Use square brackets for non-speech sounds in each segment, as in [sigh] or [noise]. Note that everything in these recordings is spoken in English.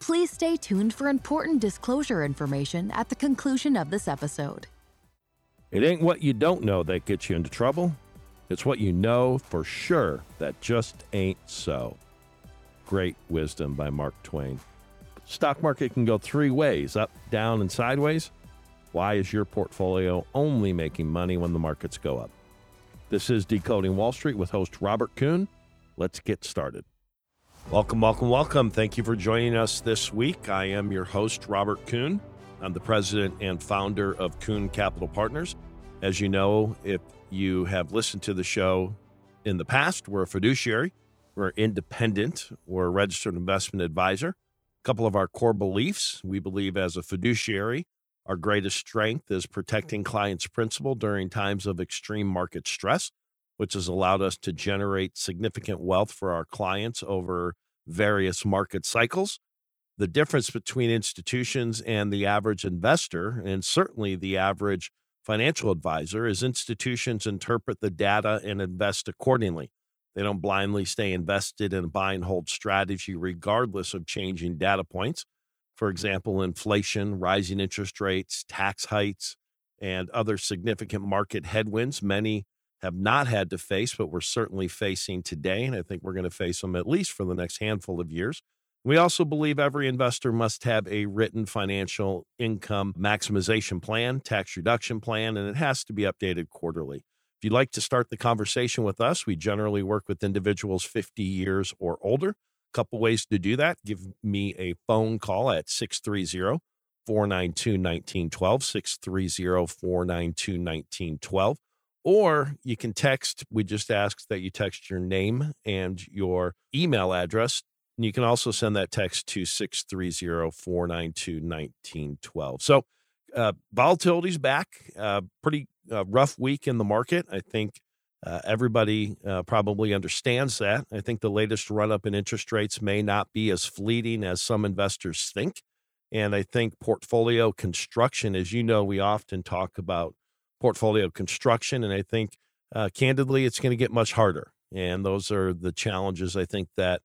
Please stay tuned for important disclosure information at the conclusion of this episode. It ain't what you don't know that gets you into trouble. It's what you know for sure that just ain't so. Great wisdom by Mark Twain. Stock market can go three ways up, down, and sideways. Why is your portfolio only making money when the markets go up? This is Decoding Wall Street with host Robert Kuhn. Let's get started. Welcome, welcome, welcome. Thank you for joining us this week. I am your host, Robert Kuhn. I'm the president and founder of Kuhn Capital Partners. As you know, if you have listened to the show in the past, we're a fiduciary, we're independent, we're a registered investment advisor. A couple of our core beliefs we believe as a fiduciary, our greatest strength is protecting clients' principal during times of extreme market stress which has allowed us to generate significant wealth for our clients over various market cycles. The difference between institutions and the average investor, and certainly the average financial advisor, is institutions interpret the data and invest accordingly. They don't blindly stay invested in a buy and hold strategy, regardless of changing data points. For example, inflation, rising interest rates, tax hikes, and other significant market headwinds. Many have not had to face, but we're certainly facing today. And I think we're going to face them at least for the next handful of years. We also believe every investor must have a written financial income maximization plan, tax reduction plan, and it has to be updated quarterly. If you'd like to start the conversation with us, we generally work with individuals 50 years or older. A couple ways to do that. Give me a phone call at 630 492 1912, 630 492 1912 or you can text. We just ask that you text your name and your email address. And you can also send that text to 630 492 1912. So, uh, volatility's back. Uh, pretty uh, rough week in the market. I think uh, everybody uh, probably understands that. I think the latest run up in interest rates may not be as fleeting as some investors think. And I think portfolio construction, as you know, we often talk about portfolio construction. And I think, uh, candidly, it's going to get much harder. And those are the challenges I think that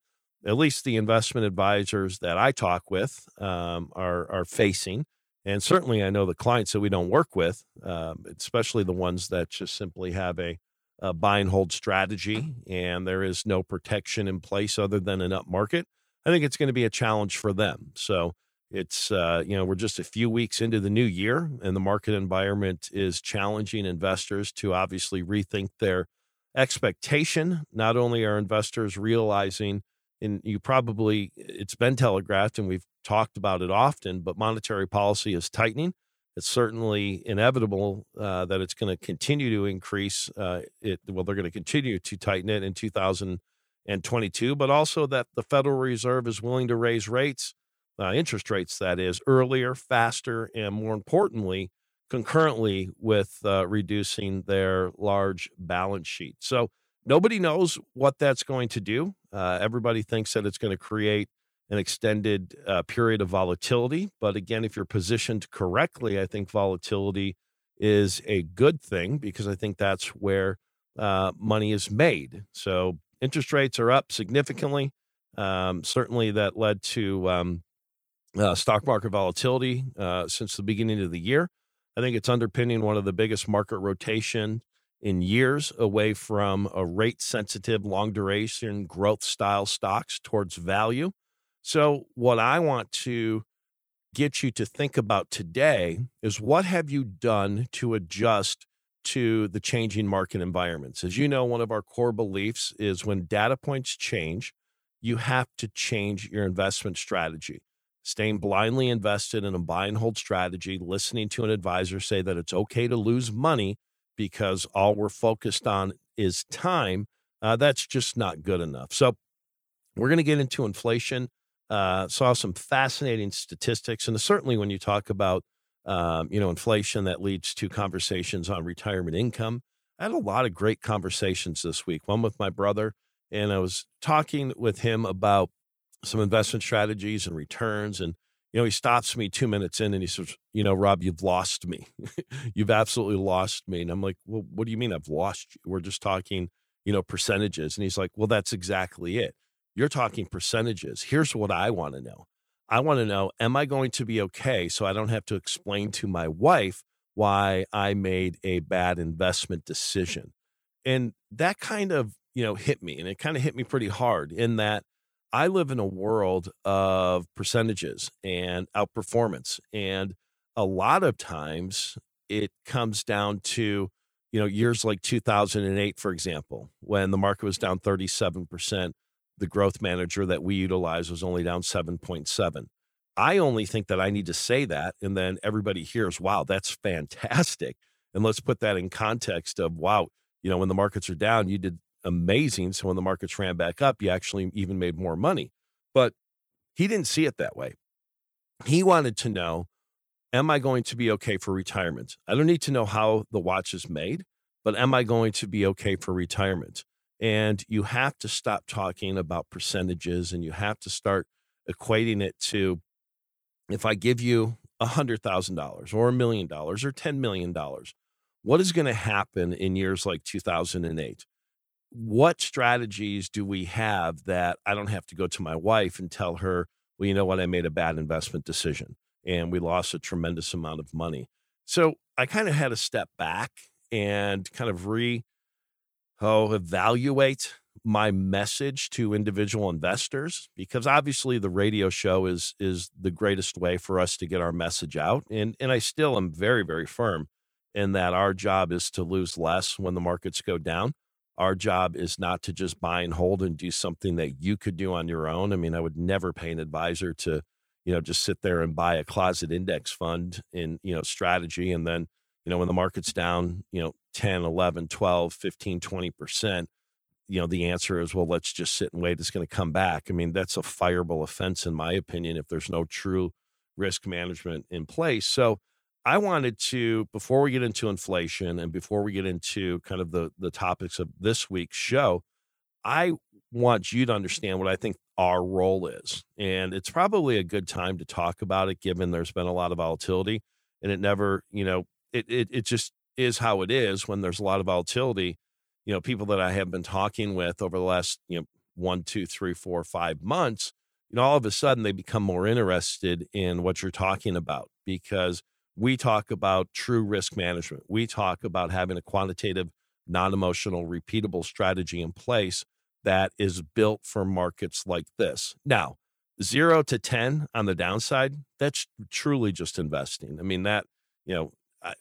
at least the investment advisors that I talk with um, are are facing. And certainly, I know the clients that we don't work with, um, especially the ones that just simply have a, a buy and hold strategy, and there is no protection in place other than an up market. I think it's going to be a challenge for them. So it's, uh, you know, we're just a few weeks into the new year, and the market environment is challenging investors to obviously rethink their expectation. Not only are investors realizing, and you probably, it's been telegraphed and we've talked about it often, but monetary policy is tightening. It's certainly inevitable uh, that it's going to continue to increase. Uh, it well, they're going to continue to tighten it in 2022, but also that the Federal Reserve is willing to raise rates uh, interest rates, that is, earlier, faster, and more importantly, concurrently with uh, reducing their large balance sheet. So nobody knows what that's going to do. Uh, everybody thinks that it's going to create an extended uh, period of volatility. But again, if you're positioned correctly, I think volatility is a good thing because I think that's where uh, money is made. So interest rates are up significantly. Um, certainly, that led to um, uh, stock market volatility uh, since the beginning of the year. I think it's underpinning one of the biggest market rotation in years away from a rate sensitive, long duration growth style stocks towards value. So, what I want to get you to think about today is what have you done to adjust to the changing market environments? As you know, one of our core beliefs is when data points change, you have to change your investment strategy staying blindly invested in a buy and hold strategy, listening to an advisor say that it's okay to lose money because all we're focused on is time, uh, that's just not good enough. So we're going to get into inflation. Uh, saw some fascinating statistics, and certainly when you talk about um, you know inflation, that leads to conversations on retirement income. I had a lot of great conversations this week. One with my brother, and I was talking with him about some investment strategies and returns. And, you know, he stops me two minutes in and he says, you know, Rob, you've lost me. [laughs] you've absolutely lost me. And I'm like, well, what do you mean I've lost you? We're just talking, you know, percentages. And he's like, well, that's exactly it. You're talking percentages. Here's what I want to know. I want to know, am I going to be okay so I don't have to explain to my wife why I made a bad investment decision? And that kind of, you know, hit me and it kind of hit me pretty hard in that I live in a world of percentages and outperformance. And a lot of times it comes down to, you know, years like 2008, for example, when the market was down 37%, the growth manager that we utilize was only down 7.7. I only think that I need to say that. And then everybody hears, wow, that's fantastic. And let's put that in context of, wow, you know, when the markets are down, you did amazing. So when the markets ran back up, you actually even made more money. But he didn't see it that way. He wanted to know, am I going to be okay for retirement? I don't need to know how the watch is made, but am I going to be okay for retirement? And you have to stop talking about percentages and you have to start equating it to if I give you $100,000 or a million dollars or $10 million, what is going to happen in years like 2008? What strategies do we have that I don't have to go to my wife and tell her, well, you know what, I made a bad investment decision and we lost a tremendous amount of money? So I kind of had to step back and kind of re oh, evaluate my message to individual investors because obviously the radio show is is the greatest way for us to get our message out and and I still am very very firm in that our job is to lose less when the markets go down our job is not to just buy and hold and do something that you could do on your own. I mean i would never pay an advisor to you know just sit there and buy a closet index fund in you know strategy and then you know when the market's down you know 10 11 12 15 20% you know the answer is well let's just sit and wait. It's going to come back. I mean that's a fireable offense in my opinion if there's no true risk management in place. So i wanted to before we get into inflation and before we get into kind of the the topics of this week's show i want you to understand what i think our role is and it's probably a good time to talk about it given there's been a lot of volatility and it never you know it, it, it just is how it is when there's a lot of volatility. You know, people that I have been talking with over the last, you know, one, two, three, four, five months, you know, all of a sudden they become more interested in what you're talking about because we talk about true risk management. We talk about having a quantitative, non emotional, repeatable strategy in place that is built for markets like this. Now, zero to 10 on the downside, that's truly just investing. I mean, that, you know,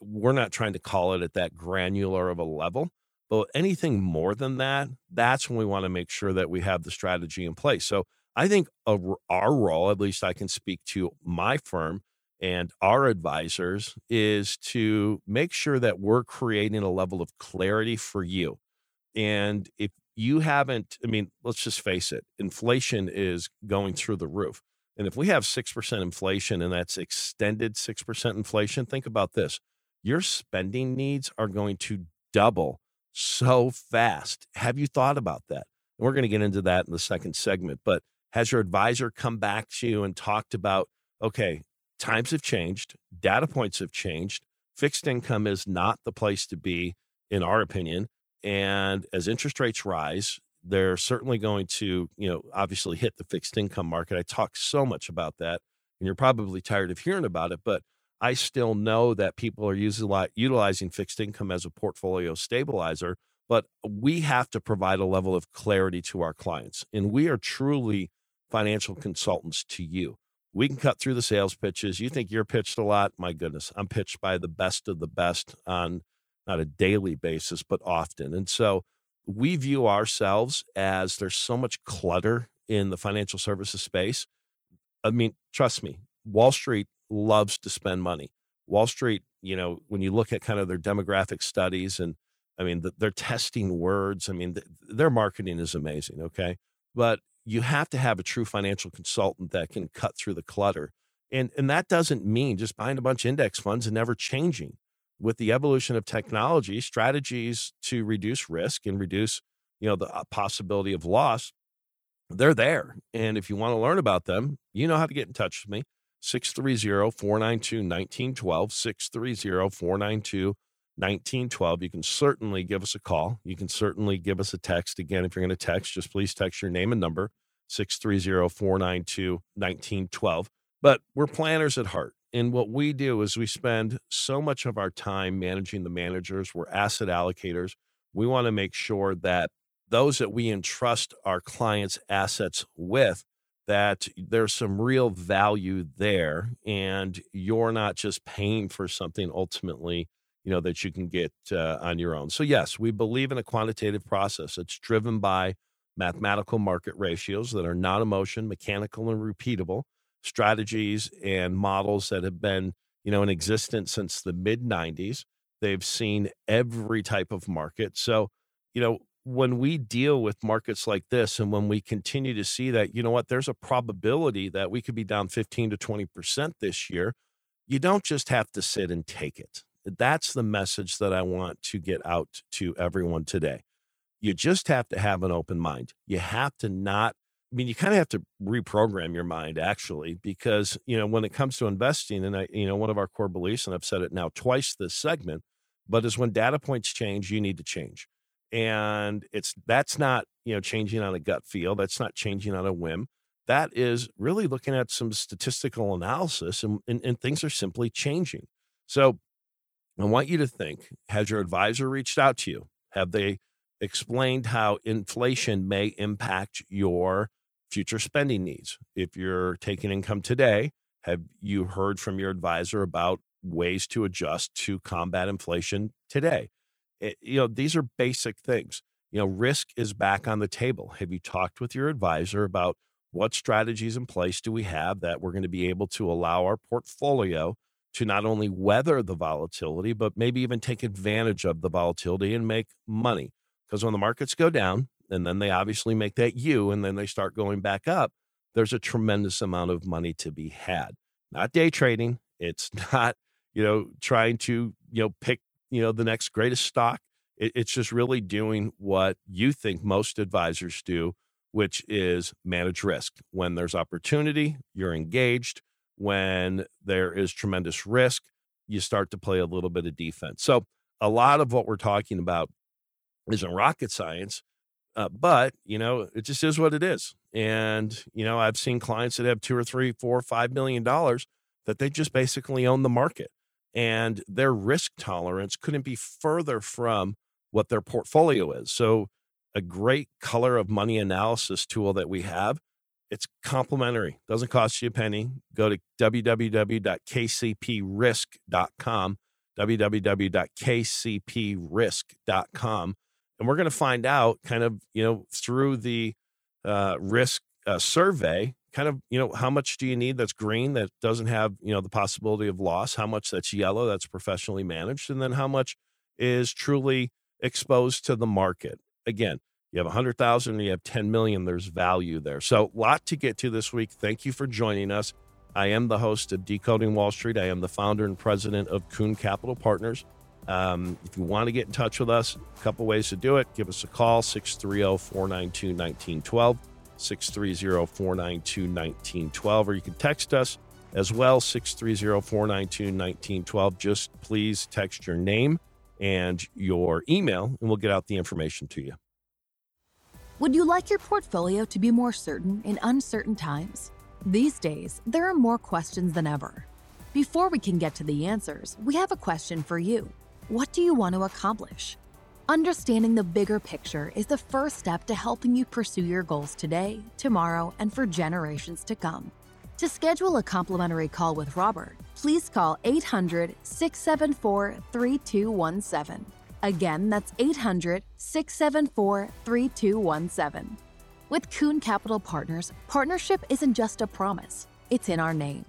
we're not trying to call it at that granular of a level but anything more than that, that's when we want to make sure that we have the strategy in place. So I think our role, at least I can speak to my firm and our advisors, is to make sure that we're creating a level of clarity for you. And if you haven't, I mean, let's just face it, inflation is going through the roof. And if we have 6% inflation and that's extended 6% inflation, think about this your spending needs are going to double so fast. Have you thought about that? And we're going to get into that in the second segment. But has your advisor come back to you and talked about, okay, times have changed, data points have changed, fixed income is not the place to be, in our opinion. And as interest rates rise, they're certainly going to, you know, obviously hit the fixed income market. I talk so much about that, and you're probably tired of hearing about it, but I still know that people are using, utilizing fixed income as a portfolio stabilizer, but we have to provide a level of clarity to our clients. And we are truly financial consultants to you. We can cut through the sales pitches. You think you're pitched a lot? My goodness, I'm pitched by the best of the best on not a daily basis, but often. And so we view ourselves as there's so much clutter in the financial services space. I mean, trust me, Wall Street loves to spend money. Wall Street, you know, when you look at kind of their demographic studies and I mean, they're testing words. I mean, their marketing is amazing. Okay. But you have to have a true financial consultant that can cut through the clutter. And, and that doesn't mean just buying a bunch of index funds and never changing. With the evolution of technology, strategies to reduce risk and reduce, you know, the uh, possibility of loss, they're there. And if you want to learn about them, you know how to get in touch with me. 630 492 1912. 630 492 1912. You can certainly give us a call. You can certainly give us a text. Again, if you're going to text, just please text your name and number 630 492 1912. But we're planners at heart. And what we do is we spend so much of our time managing the managers. We're asset allocators. We want to make sure that those that we entrust our clients' assets with, that there's some real value there. And you're not just paying for something ultimately, you know, that you can get uh, on your own. So, yes, we believe in a quantitative process. It's driven by mathematical market ratios that are not emotion, mechanical, and repeatable strategies and models that have been, you know, in existence since the mid 90s. They've seen every type of market. So, you know, when we deal with markets like this and when we continue to see that, you know what, there's a probability that we could be down 15 to 20% this year, you don't just have to sit and take it. That's the message that I want to get out to everyone today. You just have to have an open mind. You have to not I mean, you kind of have to reprogram your mind actually, because, you know, when it comes to investing, and I, you know, one of our core beliefs, and I've said it now twice this segment, but is when data points change, you need to change. And it's that's not, you know, changing on a gut feel. That's not changing on a whim. That is really looking at some statistical analysis and, and, and things are simply changing. So I want you to think has your advisor reached out to you? Have they explained how inflation may impact your future spending needs. If you're taking income today, have you heard from your advisor about ways to adjust to combat inflation today? It, you know, these are basic things. You know, risk is back on the table. Have you talked with your advisor about what strategies in place do we have that we're going to be able to allow our portfolio to not only weather the volatility, but maybe even take advantage of the volatility and make money? Because when the markets go down, and then they obviously make that U and then they start going back up, there's a tremendous amount of money to be had. Not day trading. It's [laughs] not, you know, trying to, you know, pick, you know, the next greatest stock. It, it's just really doing what you think most advisors do, which is manage risk. When there's opportunity, you're engaged. When there is tremendous risk, you start to play a little bit of defense. So, a lot of what we're talking about isn't rocket science. Uh, but you know, it just is what it is. And you know, I've seen clients that have two or three, four, five million dollars that they just basically own the market, and their risk tolerance couldn't be further from what their portfolio is. So, a great color of money analysis tool that we have. It's complimentary, doesn't cost you a penny. Go to www.kcprisk.com, www.kcprisk.com and we're going to find out kind of, you know, through the uh, risk uh, survey, kind of, you know, how much do you need that's green that doesn't have, you know, the possibility of loss, how much that's yellow that's professionally managed, and then how much is truly exposed to the market. Again, you have 100,000 and you have 10 million, there's value there. So, a lot to get to this week. Thank you for joining us. I am the host of Decoding Wall Street. I am the founder and president of Kuhn Capital Partners. Um, if you want to get in touch with us, a couple ways to do it. Give us a call, 630 492 1912, 630 492 1912, or you can text us as well, 630 492 1912. Just please text your name and your email, and we'll get out the information to you. Would you like your portfolio to be more certain in uncertain times? These days, there are more questions than ever. Before we can get to the answers, we have a question for you. What do you want to accomplish? Understanding the bigger picture is the first step to helping you pursue your goals today, tomorrow, and for generations to come. To schedule a complimentary call with Robert, please call 800 674 3217. Again, that's 800 674 3217. With Kuhn Capital Partners, partnership isn't just a promise, it's in our name.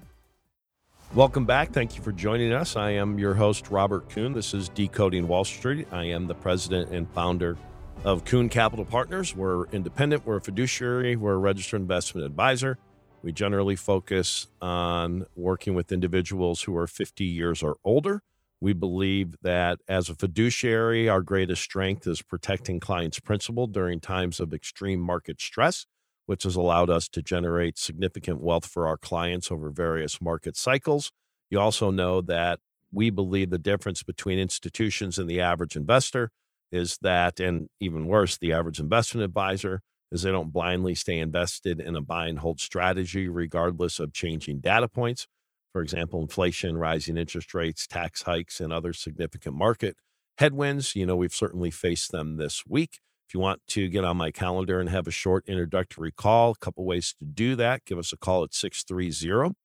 Welcome back. Thank you for joining us. I am your host, Robert Kuhn. This is Decoding Wall Street. I am the president and founder of Kuhn Capital Partners. We're independent, we're a fiduciary, we're a registered investment advisor. We generally focus on working with individuals who are 50 years or older. We believe that as a fiduciary, our greatest strength is protecting clients' principal during times of extreme market stress which has allowed us to generate significant wealth for our clients over various market cycles. You also know that we believe the difference between institutions and the average investor is that, and even worse, the average investment advisor is they don't blindly stay invested in a buy and hold strategy, regardless of changing data points. For example, inflation, rising interest rates, tax hikes, and other significant market headwinds. You know, we've certainly faced them this week. If you want to get on my calendar and have a short introductory call, a couple ways to do that. Give us a call at 630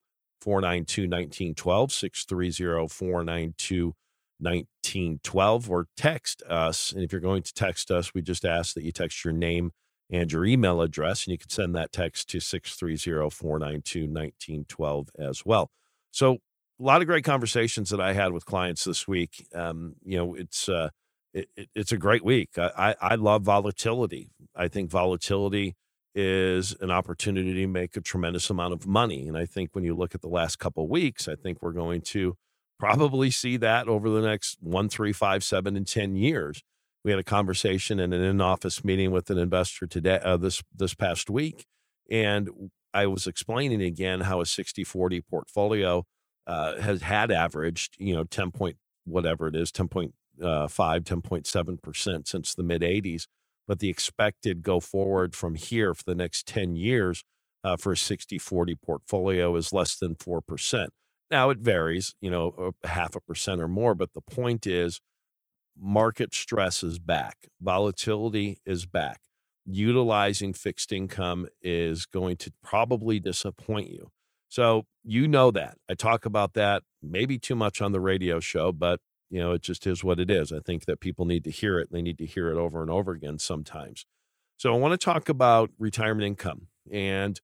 492 1912, 630 492 1912, or text us. And if you're going to text us, we just ask that you text your name and your email address, and you can send that text to 630 492 1912 as well. So, a lot of great conversations that I had with clients this week. Um, you know, it's uh, it, it, it's a great week. I, I, I love volatility. I think volatility is an opportunity to make a tremendous amount of money. And I think when you look at the last couple of weeks, I think we're going to probably see that over the next one, three, five, seven, and ten years. We had a conversation in an in-office meeting with an investor today uh, this this past week, and I was explaining again how a 60-40 portfolio uh, has had averaged, you know, 10 point whatever it is, 10.5, 10.7% uh, since the mid 80s. But the expected go forward from here for the next 10 years uh, for a 60 40 portfolio is less than 4%. Now it varies, you know, half a percent or more. But the point is, market stress is back, volatility is back. Utilizing fixed income is going to probably disappoint you. So you know that. I talk about that maybe too much on the radio show, but you know, it just is what it is. I think that people need to hear it. They need to hear it over and over again sometimes. So I want to talk about retirement income and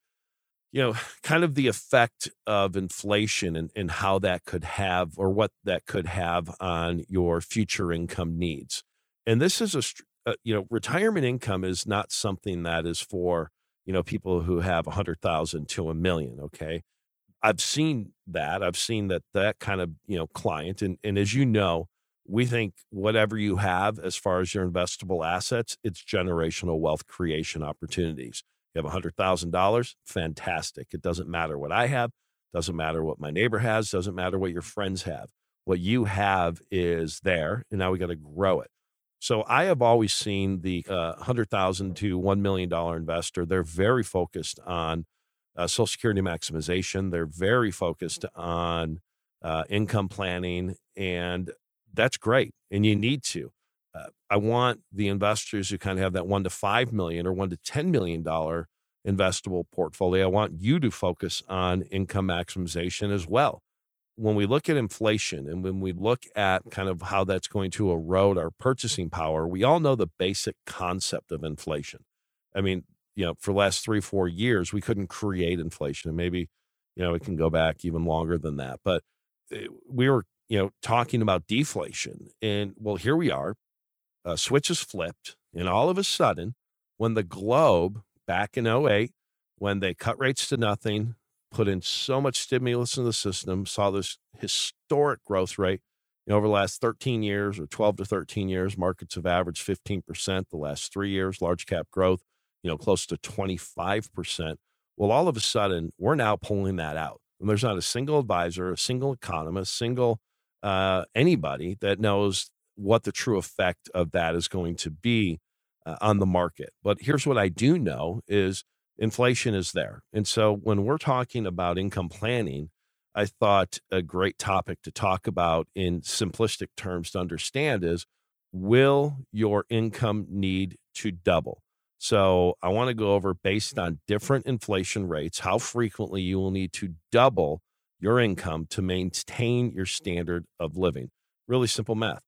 you know, [sighs] kind of the effect of inflation and, and how that could have or what that could have on your future income needs. And this is a, uh, you know, retirement income is not something that is for, you know, people who have a hundred thousand to a million. Okay. I've seen that. I've seen that that kind of you know client, and and as you know, we think whatever you have as far as your investable assets, it's generational wealth creation opportunities. You have a hundred thousand dollars, fantastic. It doesn't matter what I have, doesn't matter what my neighbor has, doesn't matter what your friends have. What you have is there, and now we got to grow it. So I have always seen the uh, hundred thousand to one million dollar investor. They're very focused on uh, Social Security maximization. They're very focused on uh, income planning, and that's great. And you need to. Uh, I want the investors who kind of have that one to five million or one to ten million dollar investable portfolio. I want you to focus on income maximization as well. When we look at inflation and when we look at kind of how that's going to erode our purchasing power, we all know the basic concept of inflation. I mean, you know, for the last three, four years, we couldn't create inflation. And maybe, you know, it can go back even longer than that. But eh, we were, you know, talking about deflation. And well, here we are. A switch is flipped. And all of a sudden, when the globe back in 08, when they cut rates to nothing, put in so much stimulus in the system, saw this historic growth rate. You know, over the last 13 years or 12 to 13 years, markets have averaged 15%. The last three years, large cap growth you know, close to 25%. Well, all of a sudden, we're now pulling that out. And there's not a single advisor, a single economist, single uh, anybody that knows what the true effect of that is going to be uh, on the market. But here's what I do know is inflation is there. And so when we're talking about income planning, I thought a great topic to talk about in simplistic terms to understand is will your income need to double? So I want to go over based on different inflation rates, how frequently you will need to double your income to maintain your standard of living. Really simple math.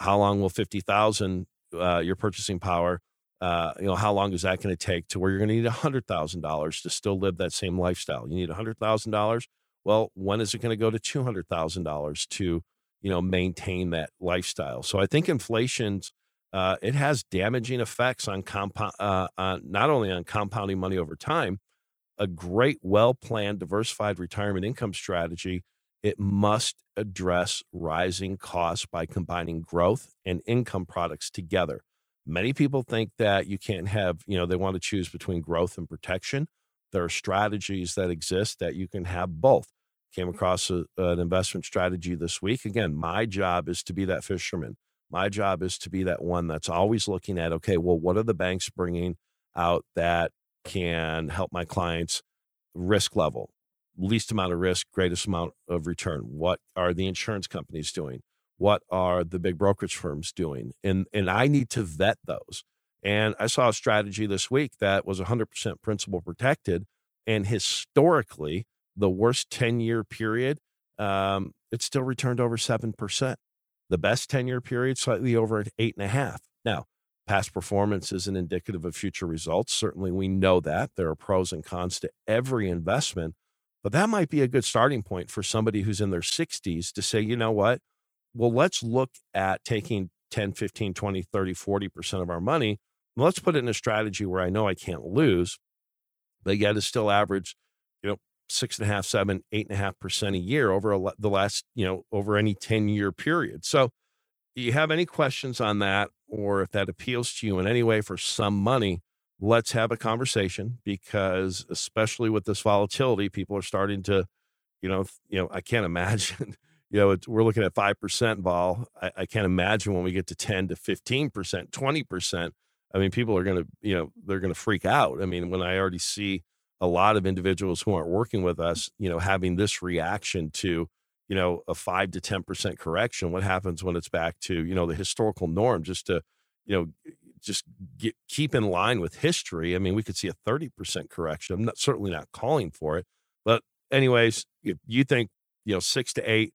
How long will 50,000 uh, your purchasing power uh, you know, how long is that going to take to where you're going to need $100,000 to still live that same lifestyle? You need $100,000. Well, when is it going to go to $200,000 to, you know, maintain that lifestyle? So I think inflation's uh, it has damaging effects on compound, uh, on, not only on compounding money over time. A great, well planned, diversified retirement income strategy. It must address rising costs by combining growth and income products together. Many people think that you can't have, you know, they want to choose between growth and protection. There are strategies that exist that you can have both. Came mm-hmm. across a, an investment strategy this week. Again, my job is to be that fisherman my job is to be that one that's always looking at, okay, well, what are the banks bringing out that can help my clients risk level, least amount of risk, greatest amount of return. What are the insurance companies doing? What are the big brokerage firms doing? And and I need to vet those. And I saw a strategy this week that was 100% principal protected. And historically, the worst 10 year period, um, it still returned over 7%. The best 10 year period, slightly over eight and a half. Now, past performance isn't indicative of future results. Certainly, we know that. There are pros and cons to every investment, but that might be a good starting point for somebody who's in their 60s to say, you know what? Well, let's look at taking 10, 15, 20, 30, 40% of our money. Let's put it in a strategy where I know I can't lose, but yet is still average, you know, six and a half, seven, eight and a half percent a year over a, the last, you know, over any 10 year period. So, you have any questions on that, or if that appeals to you in any way for some money, let's have a conversation because, especially with this volatility, people are starting to, you know, you know, I can't [laughs] imagine you know, we're looking at 5% vol. I, I, can't imagine when we get to 10 to 15%, 20%. I mean, people are going to, you know, they're going to freak out. I mean, when I already see a lot of individuals who aren't working with us, you know, having this reaction to, you know, a five to 10% correction, what happens when it's back to, you know, the historical norm just to, you know, just get, keep in line with history. I mean, we could see a 30% correction. I'm not certainly not calling for it, but anyways, if you think, you know, six to eight,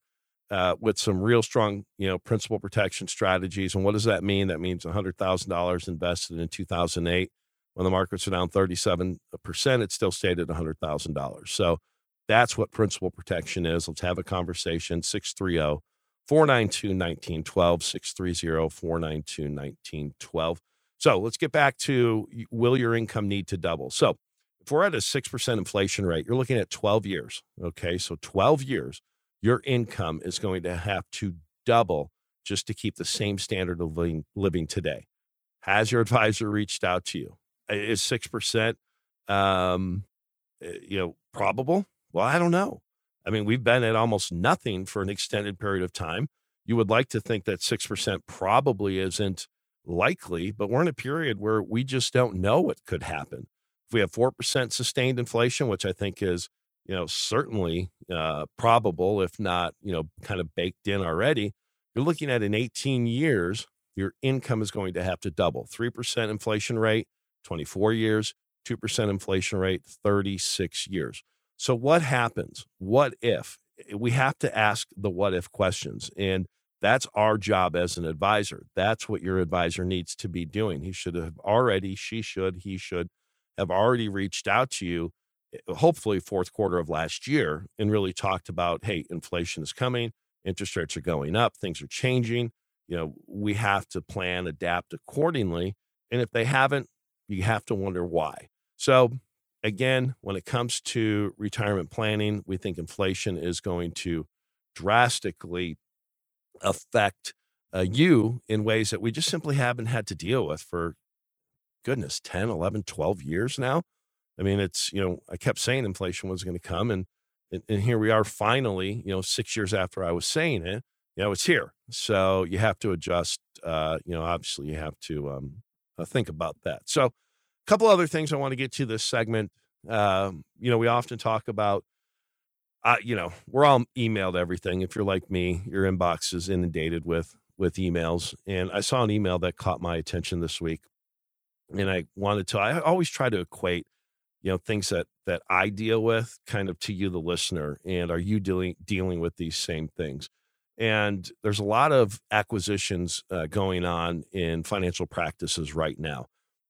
uh, with some real strong, you know, principal protection strategies. And what does that mean? That means $100,000 invested in 2008 when the markets are down 37%, it still stayed at $100,000. So that's what principal protection is. Let's have a conversation. 630 492 1912, 630 492 1912. So let's get back to will your income need to double? So if we're at a 6% inflation rate, you're looking at 12 years. Okay. So 12 years your income is going to have to double just to keep the same standard of living, living today. Has your advisor reached out to you? Is 6%, um, eh, you know, probable? Well, I don't know. I mean, we've been at almost nothing for an extended period of time. You would like to think that 6% probably isn't likely, but we're in a period where we just don't know what could happen. If we have 4% sustained inflation, which I think is you know, certainly uh, probable, if not, you know, kind of baked in already, you're looking at in 18 years, your income is going to have to double 3% inflation rate, 24 years, 2% inflation rate, 36 years. So, what happens? What if? Eh, we have to ask the what if questions. And that's our job as an advisor. That's what your advisor needs to be doing. He should have already, she should, he should have already reached out to you hopefully fourth quarter of last year and really talked about hey inflation is coming interest rates are going up things are changing you know we have to plan adapt accordingly and if they haven't you have to wonder why. So again when it comes to retirement planning we think inflation is going to drastically affect uh, you in ways that we just simply haven't had to deal with for goodness 10 11 12 years now I mean, it's, you know, I kept saying inflation was going to come and, and, and here we are finally, you know, six years after I was saying it, you know, it's here. So you have to adjust, uh, you know, obviously you have to um, uh, think about that. So a couple other things I want to get to this segment. Um, you know, we often talk about, uh, you know, we're all emailed everything. If you're like me, your inbox is inundated with with emails. And I saw an email that caught my attention this week, and I wanted to. I always try to equate you know things that that i deal with kind of to you the listener and are you dealing dealing with these same things? And there's a lot of acquisitions uh, going on in financial practices right now.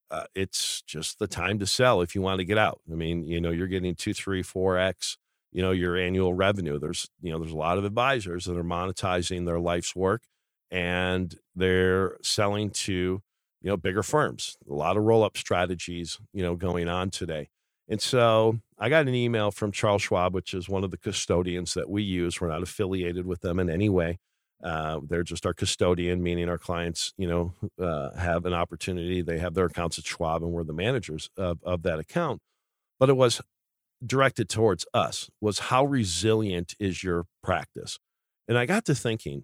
Uh, it's just the time to sell if you want to get out. I mean you know you're getting two three four x you know your annual revenue. There's you know there's a lot of advisors that are monetizing their life's work and they're selling to you know bigger firms. A lot of roll up strategies you know going on today and so I got an email from Charles Schwab, which is one of the custodians that we use. We're not affiliated with them in any way. Uh, they're just our custodian, meaning our clients, you know, uh, have an opportunity. They have their accounts at Schwab, and we're the managers of, of that account. But it was directed towards us. Was how resilient is your practice? And I got to thinking,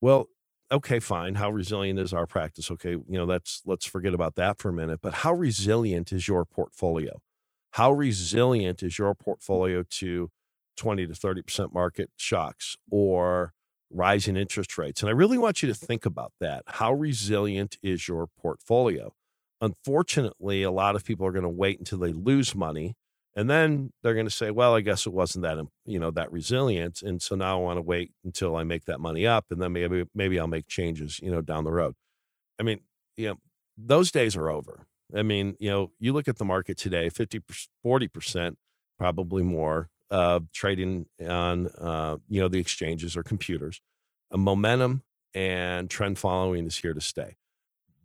well, okay, fine. How resilient is our practice? Okay, you know, let's let's forget about that for a minute. But how resilient is your portfolio? How resilient is your portfolio to 20 to 30% market shocks or rising interest rates? And I really want you to think about that. How resilient is your portfolio? Unfortunately, a lot of people are going to wait until they lose money and then they're going to say, well, I guess it wasn't that, you know, that resilient. And so now I want to wait until I make that money up and then maybe, maybe I'll make changes, you know, down the road. I mean, you know, those days are over. I mean, you know, you look at the market today, 50, 40%, probably more, uh, trading on, uh, you know, the exchanges or computers. A momentum and trend following is here to stay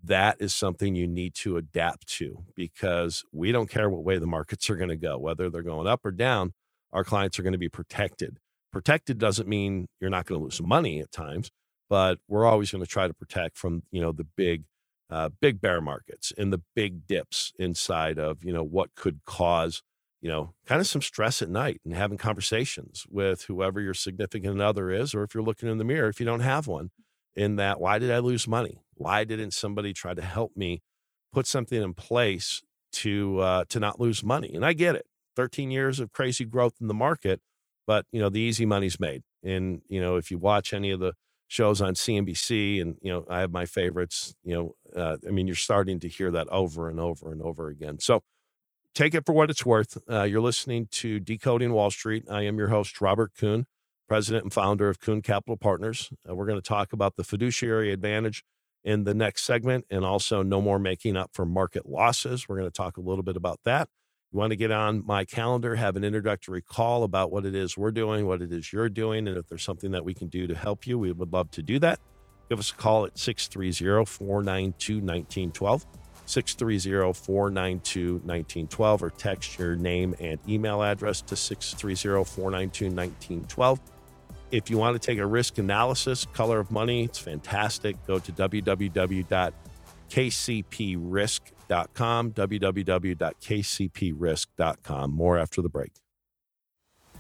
that is something you need to adapt to because we don't care what way the markets are going to go, whether they're going up or down, our clients are going to be protected. Protected doesn't mean you're not going to lose money at times, but we're always going to try to protect from, you know, the big, uh, big bear markets and the big dips inside of, you know, what could cause, you know, kind of some stress at night and having conversations with whoever your significant other is, or if you're looking in the mirror, if you don't have one, in that, why did I lose money? Why didn't somebody try to help me put something in place to uh, to not lose money? And I get it. 13 years of crazy growth in the market, but you know the easy money's made. And you know if you watch any of the shows on CNBC, and you know I have my favorites. You know, uh, I mean you're starting to hear that over and over and over again. So take it for what it's worth. Uh, you're listening to Decoding Wall Street. I am your host Robert Kuhn, president and founder of Kuhn Capital Partners. Uh, we're going to talk about the fiduciary advantage in the next segment and also no more making up for market losses. We're going to talk a little bit about that. You want to get on my calendar, have an introductory call about what it is we're doing, what it is you're doing, and if there's something that we can do to help you, we would love to do that. Give us a call at 630 492 1912. 630 492 1912 or text your name and email address to 630 492 1912. If you want to take a risk analysis, color of money, it's fantastic. Go to www.kcprisk.com, www.kcprisk.com. More after the break.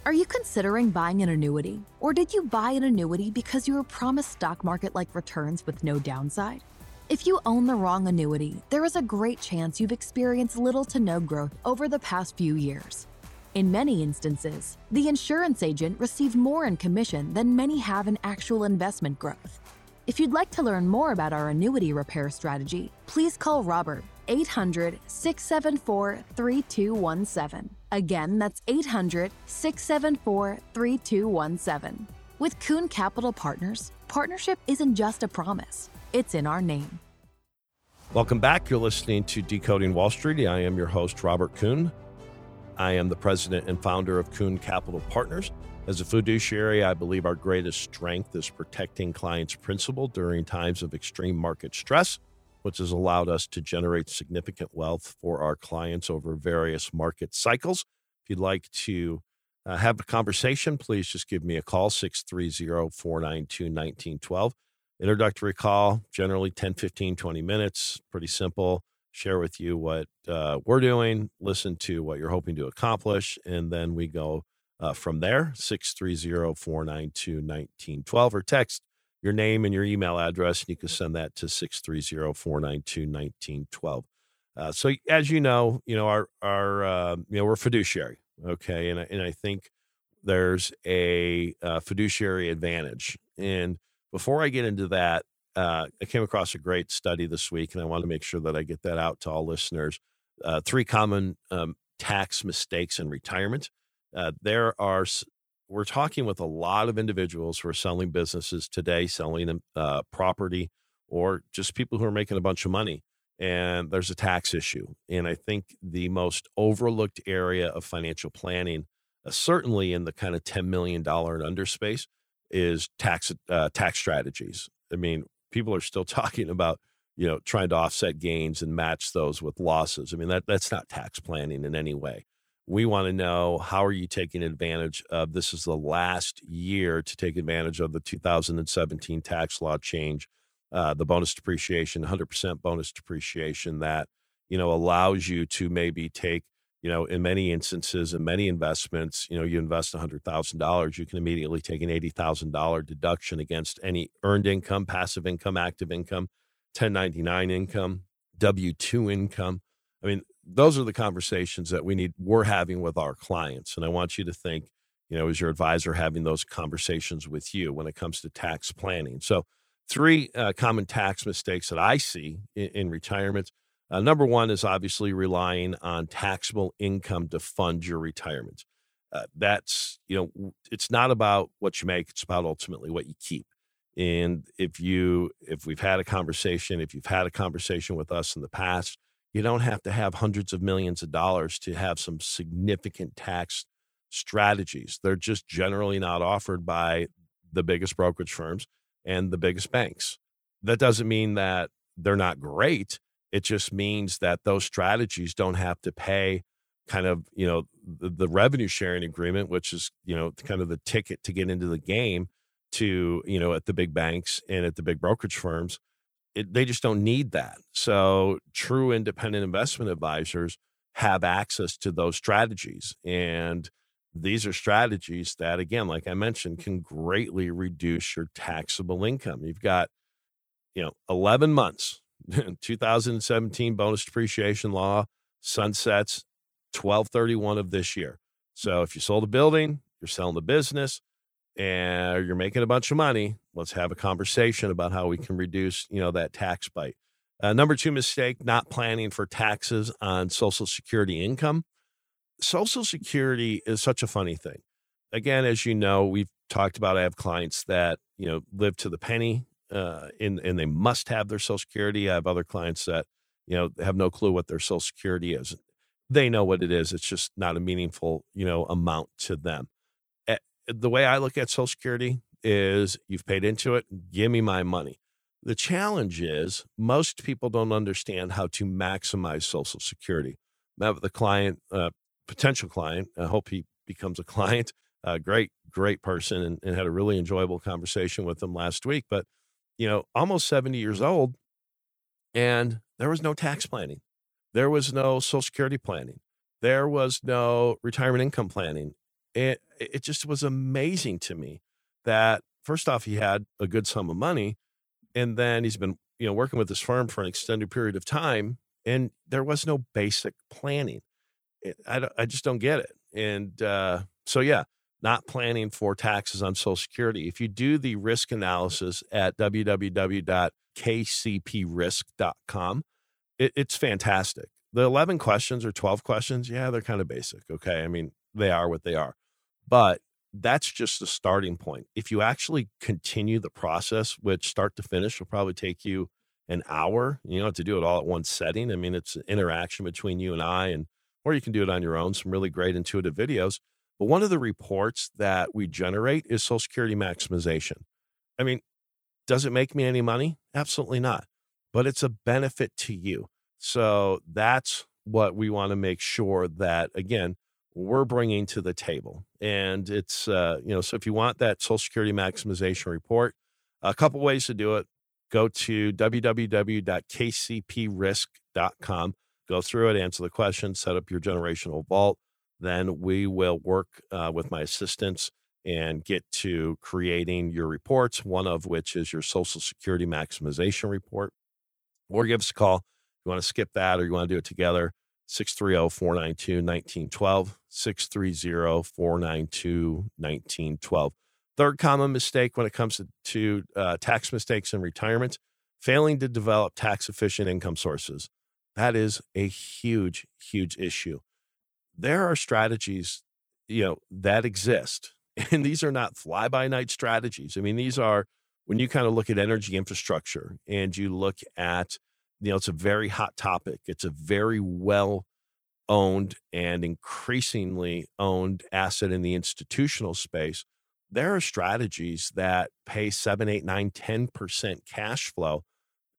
Are you considering buying an annuity? Or did you buy an annuity because you were promised stock market like returns with no downside? If you own the wrong annuity, there is a great chance you've experienced little to no growth over the past few years. In many instances, the insurance agent received more in commission than many have in actual investment growth. If you'd like to learn more about our annuity repair strategy, please call Robert 800 674 3217. Again, that's 800 674 3217. With Kuhn Capital Partners, partnership isn't just a promise, it's in our name. Welcome back. You're listening to Decoding Wall Street. I am your host, Robert Kuhn. I am the president and founder of Kuhn Capital Partners. As a fiduciary, I believe our greatest strength is protecting clients' principal during times of extreme market stress, which has allowed us to generate significant wealth for our clients over various market cycles. If you'd like to uh, have a conversation, please just give me a call, 630 492 1912. Introductory call, generally 10, 15, 20 minutes, pretty simple share with you what uh, we're doing, listen to what you're hoping to accomplish, and then we go uh, from there 630 492 1912 or text your name and your email address, and you can send that to 630 492 1912. Uh, so as you know, you know our our uh, you know we're fiduciary, okay, and I, and I think there's a uh, fiduciary advantage. And before I get into that, uh, I came across a great study this week, and I want to make sure that I get that out to all listeners. Uh, three common um, tax mistakes in retirement. Uh, there are, we're talking with a lot of individuals who are selling businesses today, selling uh, property, or just people who are making a bunch of money. And there's a tax issue. And I think the most overlooked area of financial planning, uh, certainly in the kind of $10 million and under space, is tax uh, tax strategies. I mean, people are still [laughs] talking about you know trying to offset gains and match those with losses i mean that that's not tax planning in any way we want to know how are you taking advantage of this is the last year to take advantage of the 2017 tax law change uh, the bonus depreciation 100% bonus depreciation that you know allows you to maybe take you know, in many instances, in many investments, you know, you invest $100,000, you can immediately take an $80,000 deduction against any earned income, passive income, active income, 1099 income, W 2 income. I mean, those are the conversations that we need, we're having with our clients. And I want you to think, you know, is your advisor having those conversations with you when it comes to tax planning. So, three uh, common tax mistakes that I see in, in retirement uh, number one is obviously relying on taxable income to fund your retirement. Uh, that's, you know, it's not about what you make, it's about ultimately what you keep. And if you, if we've had a conversation, if you've had a conversation with us in the past, you don't have to have hundreds of millions of dollars to have some significant tax strategies. They're just generally not offered by the biggest brokerage firms and the biggest banks. That doesn't mean that they're not great. It just means that those strategies don't have to pay kind of, you know, the, the revenue sharing agreement, which is, you know, kind of the ticket to get into the game to, you know, at the big banks and at the big brokerage firms. It, they just don't need that. So true independent investment advisors have access to those strategies. And these are strategies that, again, like I mentioned, can greatly reduce your taxable income. You've got, you know, 11 months [laughs] 2017 bonus depreciation law sunsets 1231 of this year. So if you sold a building, you're selling the business, and you're making a bunch of money, let's have a conversation about how we can reduce, you know, that tax bite. Uh, number two mistake, not planning for taxes on Social Security income. Social Security is such a funny thing. Again, as you know, we've talked about, I have clients that, you know, live to the penny uh, and and they must have their Social Security. I have other clients that you know have no clue what their Social Security is. They know what it is. It's just not a meaningful you know amount to them. The way I look at Social Security is you've paid into it. Give me my money. The challenge is most people don't understand how to maximize Social Security. Met with a client, uh, potential client. I hope he becomes a [laughs] client. A great, great person, and, and had a really enjoyable conversation with him last week. But you know, almost 70 years old, and there was no tax planning. There was no social security planning. There was no retirement income planning. It, it just was amazing to me that first off, he had a good sum of money. And then he's been, you know, working with this firm for an extended period of time. And there was no basic planning. I, I just don't get it. And uh, so, yeah, not planning for taxes on Social Security. If you do the risk analysis at www.kcprisk.com, it, it's fantastic. The 11 questions or 12 questions, yeah, they're kind of basic. Okay. I mean, they are what they are. But that's just the starting point. If you actually continue the process, which start to finish will probably take you an hour, you know, to do it all at one setting. I mean, it's an interaction between you and I, and or you can do it on your own. Some really great intuitive videos but one of the reports that we generate is Social Security maximization. I mean, does it make me any money? Absolutely not. But it's a benefit to you. So that's what we want to make sure that, again, we're bringing to the table. And it's, uh, you know, so if you want that Social Security maximization report, a couple ways to do it. Go to www.kcprisk.com, go through it, answer the question, set up your generational vault then we will work uh, with my assistants and get to creating your reports, one of which is your Social Security maximization report. Or give us a call. You want to skip that or you want to do it together. 630 492 1912. 630 492 1912. Third common mistake when it comes to, to uh, tax mistakes in retirement failing to develop tax efficient income sources. That is a huge, huge issue there are strategies, you know, that exist. [laughs] And these are not fly by night strategies. I mean, these are when you kind of look at energy infrastructure and you look at, you know, it's a very hot topic. It's a very well owned and increasingly owned asset in the institutional space. There are strategies that pay seven, eight, nine, 10% cash flow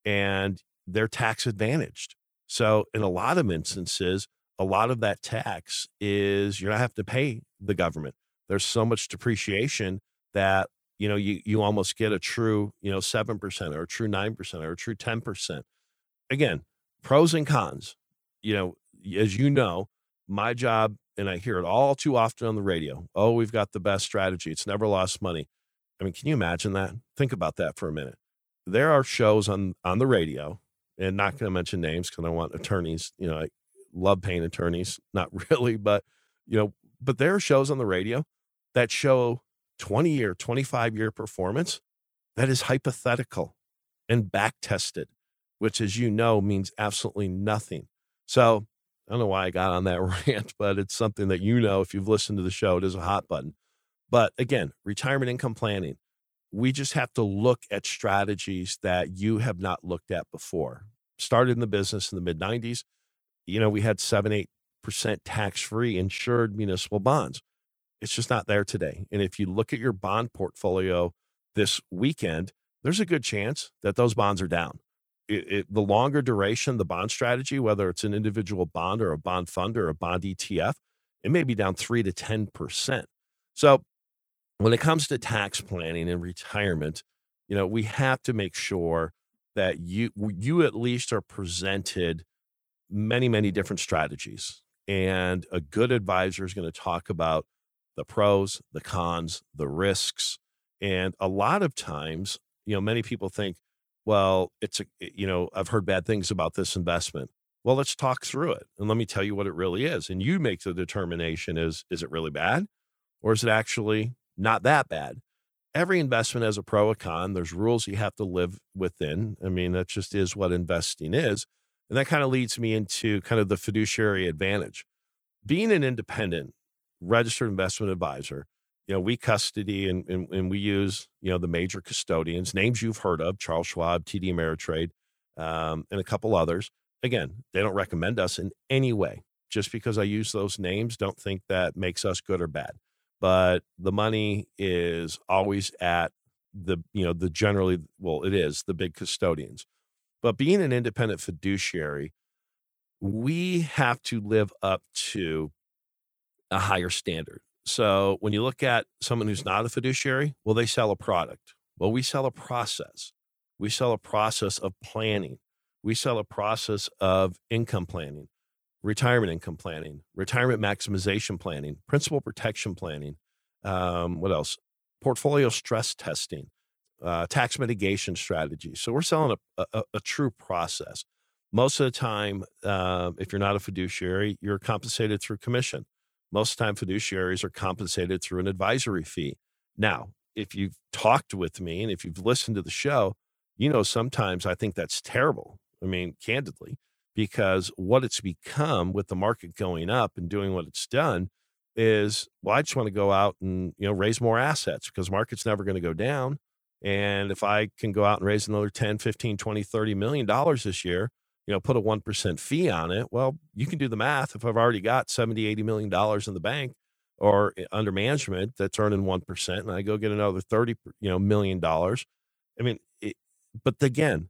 and they're tax advantaged. So, in a lot of instances, a lot of that tax is you're not have to pay the government. There's so much depreciation that you know you you almost get a true you know seven percent or a true nine percent or a true ten percent. Again, pros and cons. You know, as you know, my job, and I hear it all too often on the radio. Oh, we've got the best strategy. It's never lost money. I mean, can you imagine that? Think about that for a minute. There are shows on on the radio, and not going to mention names because I want attorneys. You know, I love paying attorneys, not [laughs] really, but you know, but there are shows on the radio that show 20 year, 25 year performance that is hypothetical and back tested, which, as you know, means absolutely nothing. So I don't know why I got on that [laughs] rant, but it's something that you know if you've listened to the show, it is a hot button. But again, retirement income planning, we just have to look at strategies that you have not looked at before. Started in the business in the mid 90s. You know, we had seven, eight percent tax free insured municipal bonds. It's just not there today. And if you look at your bond portfolio this weekend, there's a good chance that those bonds are down. It, it, the longer duration, the bond strategy, whether it's an individual bond or a bond fund or a bond ETF, it may be down three to 10%. So when it comes to tax planning and retirement, you know, we have to make sure that you you at least are presented many many different strategies and a good advisor is going to talk about the pros the cons the risks and a lot of times you know many people think well it's a you know i've heard bad things about this investment well let's talk through it and let me tell you what it really is and you make the determination is is it really bad or is it actually not that bad. Every investment has a pro, a con. There's rules you have to live within. I mean, that just is what investing is. And that kind of leads me into kind of the fiduciary advantage. Being an independent registered investment advisor, you know, we custody and, and, and we use, you know, the major custodians, names you've heard of, Charles Schwab, TD Ameritrade, um, and a couple others. Again, they don't recommend us in any way. Just because I use those names, don't think that makes us good or bad but the money is always at the you know the generally well it is the big custodians but being an independent fiduciary we have to live up to a higher standard so when you look at someone who's not a fiduciary well they sell a product well we sell a process we sell a process of planning we sell a process of income planning retirement income planning, retirement maximization planning, principal protection planning. Um, what else? Portfolio stress testing, uh, tax mitigation strategies. So we're selling a, a, a, true process. Most of the time, uh, if you're not a fiduciary, you're compensated through commission. Most of the time, fiduciaries are compensated through an advisory fee. Now, if you've talked with me and if you've listened to the show, you know sometimes I think that's terrible. I mean, candidly, because what it's become with the market going up and doing what it's done is well i just want to go out and you know raise more assets because market's never going to go down and if i can go out and raise another 10 15 20 30 million dollars this year you know put a 1% fee on it well you can do the math if i've already got 70 80 million dollars in the bank or eh, under management that's earning 1% and i go get another 30 you know million dollars i mean it, but again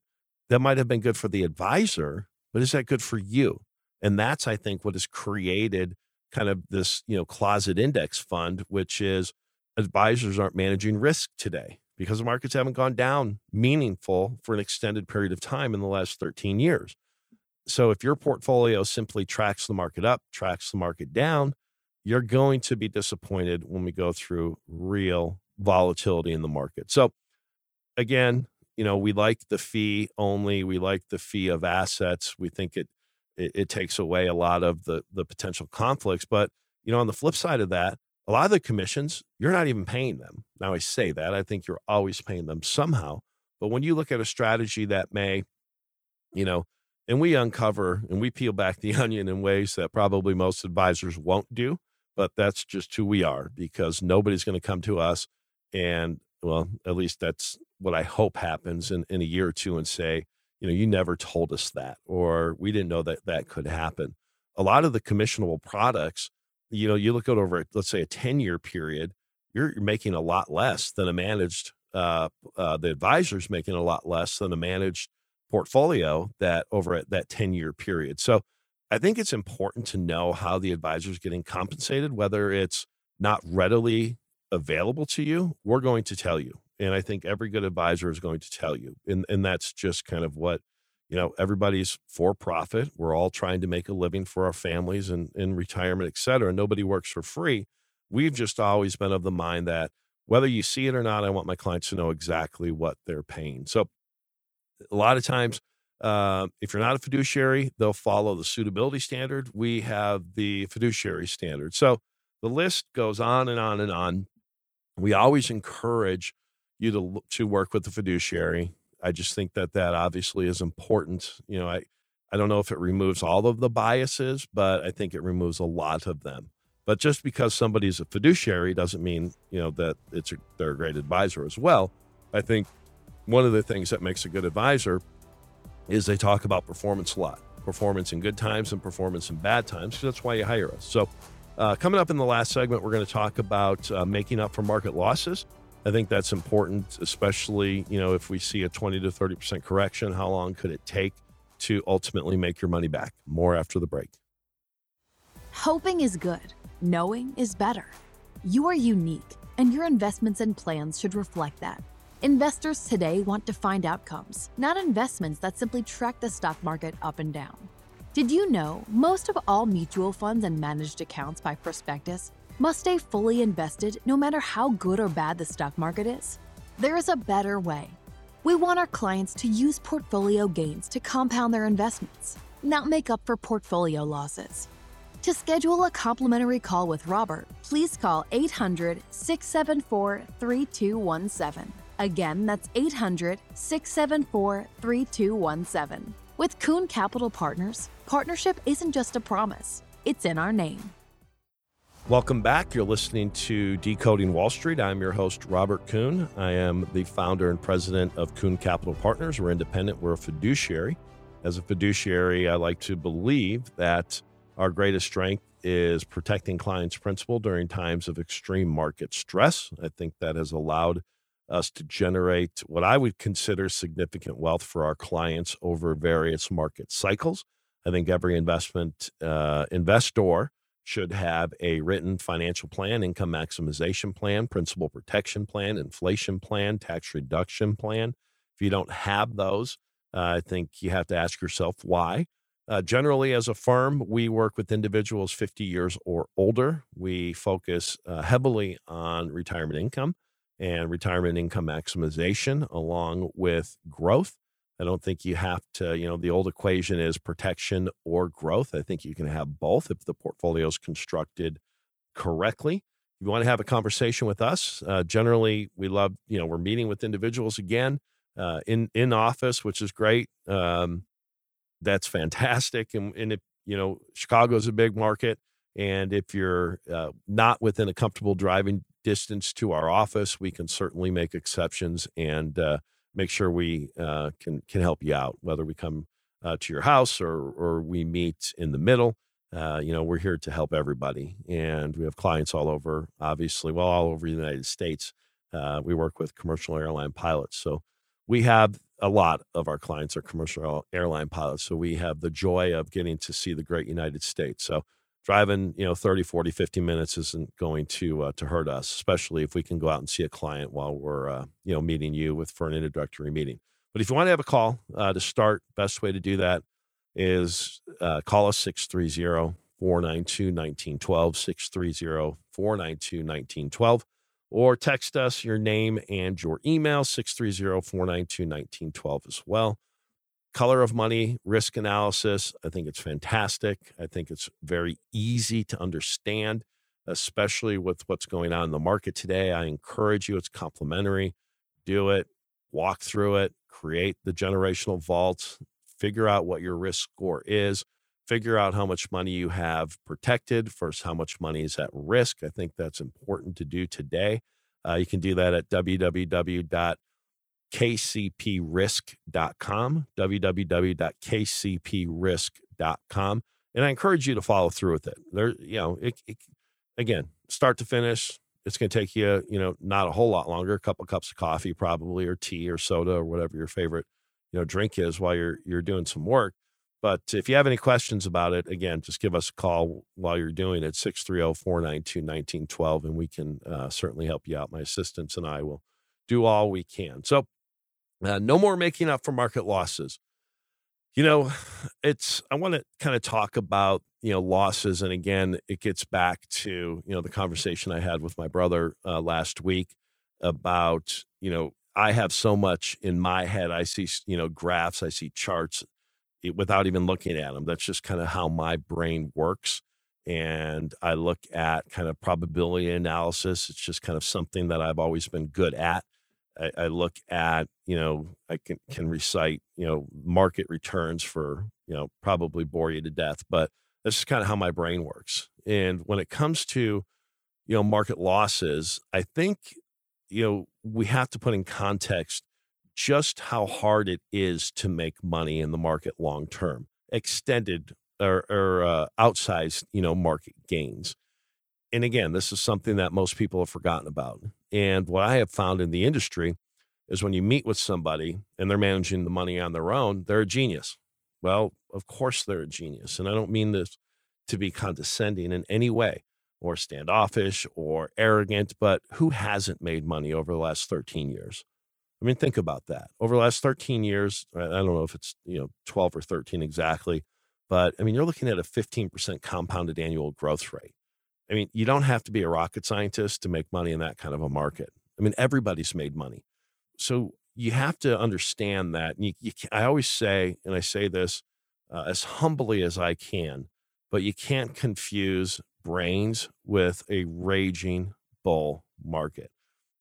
that might have been good for the advisor but is that good for you? And that's, I think, what has created kind of this, you know, closet index fund, which is advisors aren't managing risk today because the markets haven't gone down meaningful for an extended period of time in the last 13 years. So if your portfolio simply tracks the market up, tracks the market down, you're going to be disappointed when we go through real volatility in the market. So again, you know, we like the fee only. We like the fee of assets. We think it, it, it takes away a lot of the the potential conflicts. But you know, on the flip side of that, a lot of the commissions you're not even paying them. Now I say that I think you're always paying them somehow. But when you look at a strategy that may, you know, and we uncover and we peel back the [laughs] onion in ways that probably most advisors won't do, but that's just who we are because nobody's going to come to us and well, at least that's what I hope happens in, in a year or two and say, you know, you never told us that, or we didn't know that that could happen. A lot of the commissionable products, you know, you look at over, let's say, a 10 year period, you're, you're, making a lot less than a managed, uh, uh, the advisor's making a lot less than a managed portfolio that over at that 10 year period. So I think it's important to know how the advisor is getting compensated, whether it's not readily available to you, we're going to tell you and I think every good advisor is going to tell you. And, and that's just kind of what, you know, everybody's for profit. We're all trying to make a living for our families and in retirement, et cetera. Nobody works for free. We've just always been of the mind that whether you see it or not, I want my clients to know exactly what they're paying. So a lot of times, uh, if you're not a fiduciary, they'll follow the suitability standard. We have the fiduciary standard. So the list goes on and on and on. We always encourage you to to work with the fiduciary. I just think that that obviously is important. You know, I I don't know if it removes all of the biases, but I think it removes a lot of them. But just because somebody's a fiduciary doesn't mean you know that it's a, they're a great advisor as well. I think one of the things that makes a good advisor is they talk about performance a lot, performance in good times and performance in bad times. Because that's why you hire us. So, uh, coming up in the last segment, we're going to talk about uh, making up for market losses. I think that's important, especially you know if we see a 20 to 30 percent correction. How long could it take to ultimately make your money back? More after the break. Hoping is good. Knowing is better. You are unique, and your investments and plans should reflect that. Investors today want to find outcomes, not investments that simply track the stock market up and down. Did you know most of all mutual funds and managed accounts by prospectus must stay fully invested no matter how good or bad the stock market is? There is a better way. We want our clients to use portfolio gains to compound their investments, not make up for portfolio losses. To schedule a complimentary call with Robert, please call 800 674 3217. Again, that's 800 674 3217. With Kuhn Capital Partners, partnership isn't just a promise, it's in our name. Welcome back. You're listening to Decoding Wall Street. I'm your host, Robert Kuhn. I am the founder and president of Kuhn Capital Partners. We're independent, we're a fiduciary. As a fiduciary, I like to believe that our greatest strength is protecting clients' principal during times of extreme market stress. I think that has allowed us to generate what I would consider significant wealth for our clients over various market cycles. I think every investment uh, investor should have a written financial plan, income maximization plan, principal protection plan, inflation plan, tax reduction plan. If you don't have those, uh, I think you have to ask yourself why. Uh, generally, as a firm, we work with individuals 50 years or older. We focus uh, heavily on retirement income and retirement income maximization along with growth. I don't think you have to, you know, the old equation is protection or growth. I think you can have both if the portfolio is constructed correctly. If you want to have a conversation with us, uh, generally we love, you know, we're meeting with individuals again uh, in in office, which is great. Um, that's fantastic. And, and if you know, Chicago's a big market, and if you're uh, not within a comfortable driving distance to our office, we can certainly make exceptions and uh, make sure we uh, can can help you out, whether we come uh, to your house or or we meet in the middle. Uh, you know, we're here to help everybody, and we have clients all over. Obviously, well, all over the United States. Uh, we work with commercial airline pilots, so we have a lot of our clients are commercial airline pilots. So we have the joy of getting to see the great United States. So driving you know 30 40 50 minutes isn't going to uh, to hurt us especially if we can go out and see a client while we're uh, you know meeting you with for an introductory meeting. But if you want to have a call uh, to start best way to do that is uh, call us 630 492 1912 630 492 1912 or text us your name and your email 630 492 1912 as well color of money risk analysis i think it's fantastic. I think it's very easy to understand especially with what's going on in the market today. I encourage you it's complimentary. Do it walk through it create the generational vault figure out what your risk score is figure out how much money you have protected versus how much money is at risk. I think that's important to do today. Uh, you can do that at www kcprisk.com, www.kcprisk.com. And I encourage you to follow through with it. There, you know, it, it, again, start to finish, it's going to take you, you know, not a whole lot longer, a couple cups of coffee probably, or tea or soda or whatever your favorite, you know, drink is while you're you're doing some work. But if you have any questions about it, again, just give us a call while you're doing it, 630 492 1912, and we can uh, certainly help you out. My assistants and I will do all we can. So uh, no more making up for market losses. You know, [sighs] it's I want to kind of talk about, you know, losses and again, it gets back to, you know, the conversation I had with my brother uh, last week about, you know, I have so much in my head. I see, you know, graphs, I see charts it, without even looking at them. That's just kind of how my brain works. And I look at kind of probability analysis. It's just kind of something that I've always been good at. I, I look at, you know, I can, can recite, you know, market returns for, you know, probably bore you to death, but this is kind of how my brain works. And when it comes to, you know, market losses, I think, you know, we have to put in context just how hard it is to make money in the market long term, extended or, or uh, outsized, you know, market gains. And again, this is something that most people have forgotten about. And what I have found in the industry is when you meet with somebody and they're managing the money on their own, they're a genius. Well, of course they're a genius. And I don't mean this to be condescending in any way or standoffish or arrogant, but who hasn't made money over the last 13 years? I mean, think about that. Over the last 13 years, I don't know if it's, you know, 12 or 13 exactly, but I mean, you're looking at a 15% compounded annual growth rate. I mean, you don't have to be a rocket scientist to make money in that kind of a market. I mean, everybody's made money. So you have to understand that. You, you I always say, and I say this uh, as humbly as I can, but you can't confuse brains with a raging bull market.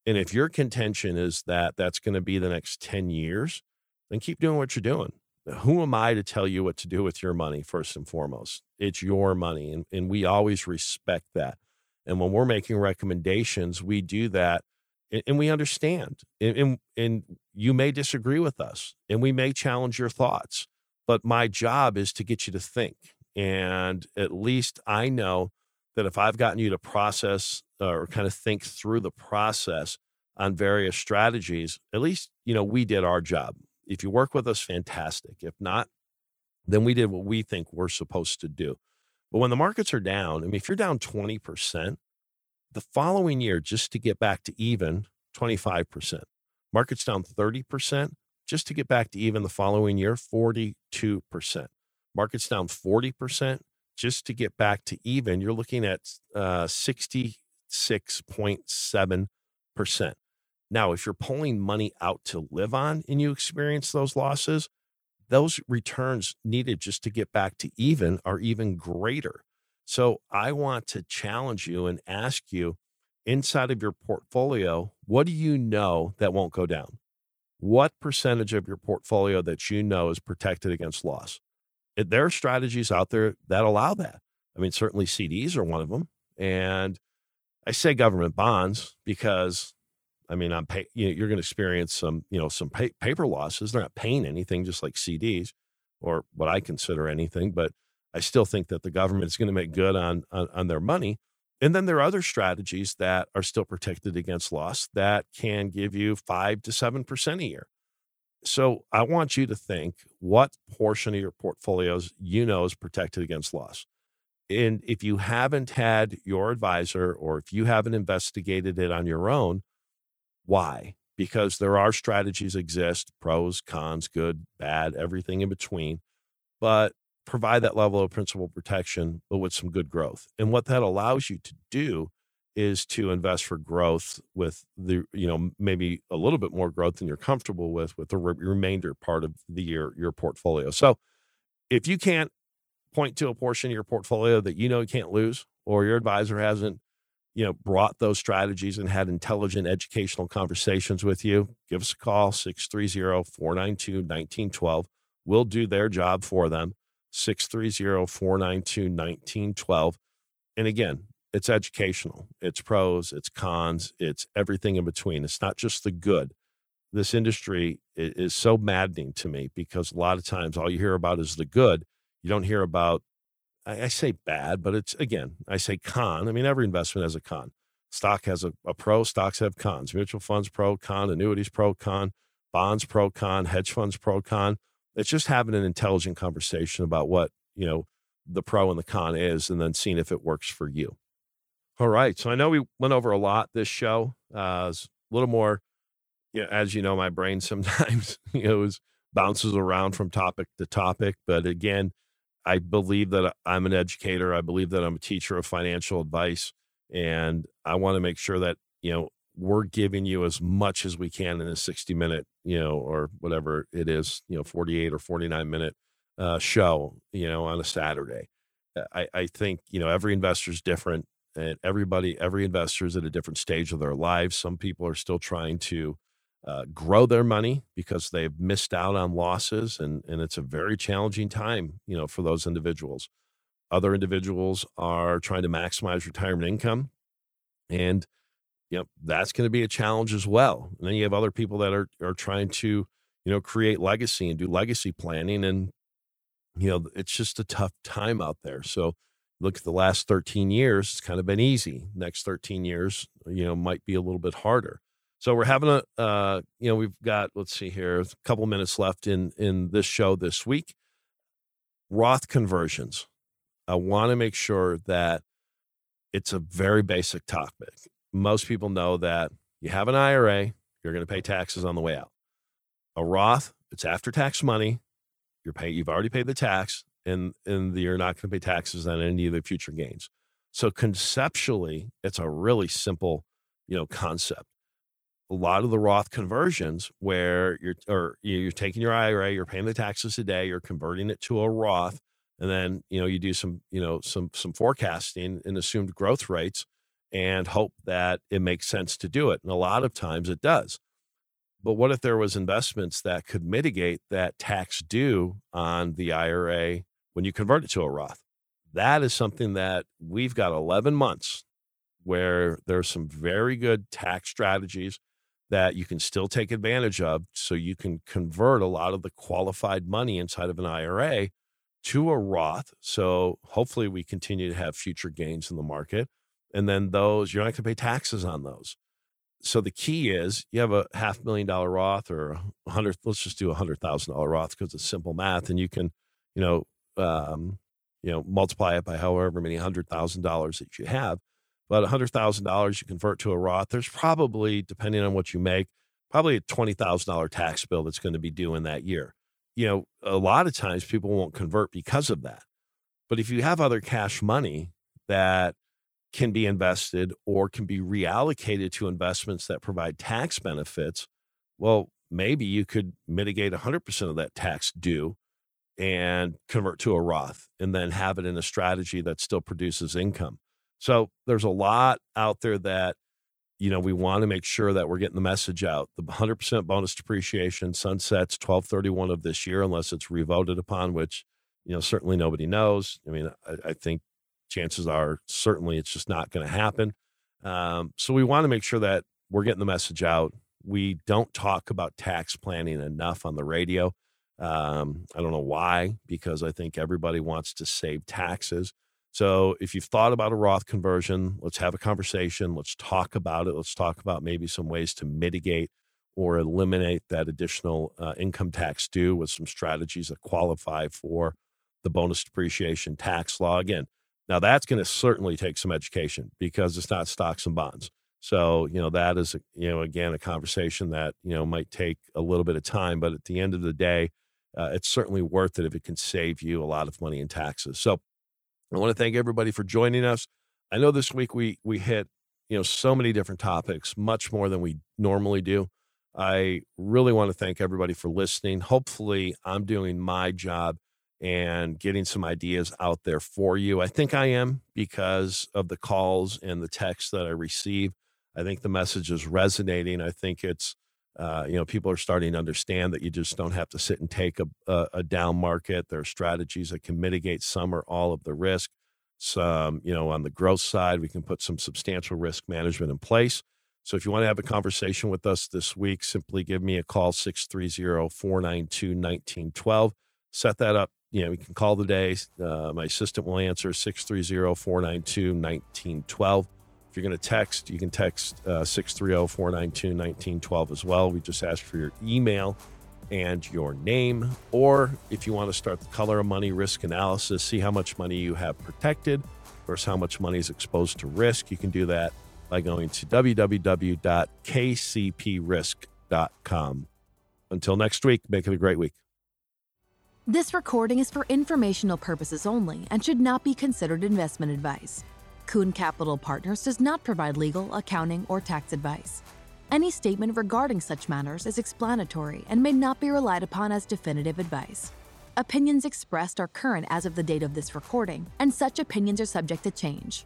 And if your contention is that that's going to be the next 10 years, then keep doing what you're doing. Who am I to tell you what to do with your money, first and foremost? It's your money. And, and we always respect that. And when we're making recommendations, we do that and, and we understand. And, and, and you may disagree with us and we may challenge your thoughts, but my job is to get you to think. And at least I know that if I've gotten you to process uh, or kind of think through the process on various strategies, at least, you know, we did our job. If you work with us, fantastic. If not, then we did what we think we're supposed to do. But when the markets are down, I mean, if you're down 20%, the following year, just to get back to even, 25%. Markets down 30%, just to get back to even the following year, 42%. Markets down 40%, just to get back to even, you're looking at uh, 66.7%. Now, if you're pulling money out to live on and you experience those losses, those returns needed just to get back to even are even greater. So I want to challenge you and ask you inside of your portfolio, what do you know that won't go down? What percentage of your portfolio that you know is protected against loss? Eh, there are strategies out there that allow that. I mean, certainly CDs are one of them. And I say government bonds because I mean, I'm pay, you know, you're going to experience some, you know, some pay, paper losses. They're not paying anything, just like CDs or what I consider anything. But I still think that the government is going to make good on, on, on their money. And then there are other strategies that are still protected against loss that can give you five to seven percent a year. So I want you to think what portion of your portfolios you know is protected against loss. And if you haven't had your advisor or if you haven't investigated it on your own, why? Because there are strategies exist, pros, cons, good, bad, everything in between, but provide that level of principal protection, but with some good growth. And what that allows you to do is to invest for growth with the you know maybe a little bit more growth than you're comfortable with with the re- remainder part of the year your portfolio so if you can't point to a portion of your portfolio that you know you can't lose or your advisor hasn't you know brought those strategies and had intelligent educational conversations with you give us a call 630-492-1912 we'll do their job for them 630-492-1912 and again it's educational, it's pros, it's cons, it's everything in between. It's not just the good. This industry is so maddening to me because a lot of times all you hear about is the good. You don't hear about, I, say bad, but it's again, I say con. I mean, every investment has a con. Stock has a, a pro, stocks have cons. Mutual funds pro, con, annuities pro, con, bonds pro, con, hedge funds pro, con. It's just having an intelligent conversation about what, you know, the pro and the con is and then seeing if it works for you. All right. So I know we went over a lot this show. Uh, a little more, you know, as you know, my brain [laughs] sometimes you know is bounces around from topic to topic. But again, I believe that I'm an educator. I believe that I'm a teacher of financial advice. And I want to make sure that, you know, we're giving you as much as we can in a 60 minute, you know, or whatever it is, you know, 48 or 49 minute uh, show, you know, on a Saturday. I, I think, you know, every investor is different and everybody, every investor is at a different stage of their lives. Some people are still trying to uh, grow their money because they've missed out on losses and, and it's a very challenging time, you know, for those individuals. Other individuals are trying to maximize retirement income and, you know, that's going to be a challenge as well. And then you have other people that are, are trying to, you know, create legacy and do legacy planning. And, you know, it's just a tough time out there. So look at the last 13 years, it's kind of been easy. Next 13 years, you know, might be a little bit harder. So we're having a, uh, you know, we've got, let's see here, a couple minutes left in in this show this week. Roth conversions. I want to make sure that it's a very basic topic. Most people know that you have an IRA, you're going to pay taxes on the way out. A Roth, it's after tax money. You're pay, you've already paid the tax, and and you're not going to pay taxes on any of the future gains. So conceptually, it's a really simple, you know, concept a lot of the Roth conversions where you're or you're taking your IRA, you're paying the taxes today, you're converting it to a Roth, and then you know you do some you know some some forecasting and assumed growth rates and hope that it makes sense to do it. And a lot of times it does. But what if there was investments that could mitigate that tax due on the IRA when you convert it to a Roth? That is something that we've got 11 months where there's some very good tax strategies that you can still take advantage of. So you can convert a lot of the qualified money inside of an IRA to a Roth. So hopefully we continue to have future gains in the market. And then those, you're not going to pay taxes on those. So the key is you have a half million dollar Roth or a hundred, let's just do a hundred thousand dollar Roth because it's simple math and you can, you know, um, you know, multiply it by however many hundred thousand dollars that you have about $100,000 you convert to a Roth, there's probably, depending on what you make, probably a $20,000 tax bill that's going to be due in that year. You know, a lot of times people won't convert because of that. But if you have other cash money that can be invested or can be reallocated to investments that provide tax benefits, well, maybe you could mitigate 100% of that tax due and convert to a Roth and then have it in a strategy that still produces income. So there's a lot out there that, you know, we want to make sure that we're getting the message out. The 100% bonus depreciation sunsets 1231 of this year, unless it's revoted upon, which, you know, certainly nobody knows. I mean, I, I think chances are certainly it's just not going to happen. Um, so we want to make sure that we're getting the message out. We don't talk about tax planning enough on the radio. Um, I don't know why, because I think everybody wants to save taxes. So if you've thought about a Roth conversion, let's have a conversation. Let's talk about it. Let's talk about maybe some ways to mitigate or eliminate that additional uh, income tax due with some strategies that qualify for the bonus depreciation tax law. Again, now that's going to certainly take some education because it's not stocks and bonds. So, you know, that is, you know, again, a conversation that, you know, might take a little bit of time, but at the end of the day, uh, it's certainly worth it if it can save you a lot of money in taxes. So, I want to thank everybody for joining us. I know this week we we hit you know so many different topics, much more than we normally do. I really want to thank everybody for listening. Hopefully, I'm doing my job and getting some ideas out there for you. I think I am because of the calls and the texts that I receive. I think the message is resonating. I think it's uh, you know, people are starting to understand that you just don't have to sit and take a, a, a, down market. There are strategies that can mitigate some or all of the risk. Some, you know, on the growth side, we can put some substantial risk management in place. So if you want to have a conversation with us this week, simply give me a call 630 492 1912. Set that up. You know, we can call the day. Uh, my assistant will answer 630 492 1912 you're going to text, you can text uh, 630 492 1912 as well. We just ask for your email and your name. Or if you want to start the color of money risk analysis, see how much money you have protected versus how much money is exposed to risk, you can do that by going to www.kcprisk.com. Until next week, make it a great week. This recording is for informational purposes only and should not be considered investment advice. Kuhn Capital Partners does not provide legal, accounting, or tax advice. Any statement regarding such matters is explanatory and may not be relied upon as definitive advice. Opinions expressed are current as of the date of this recording, and such opinions are subject to change.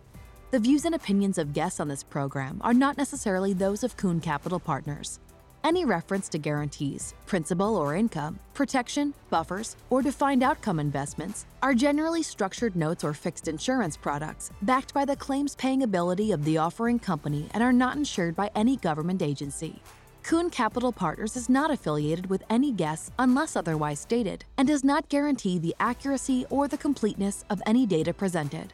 The views and opinions of guests on this program are not necessarily those of Kuhn Capital Partners. Any reference to guarantees, principal or income, protection, buffers, or defined outcome investments are generally structured notes or fixed insurance products backed by the claims paying ability of the offering company and are not insured by any government agency. Kuhn Capital Partners is not affiliated with any guests unless otherwise stated and does not guarantee the accuracy or the completeness of any data presented.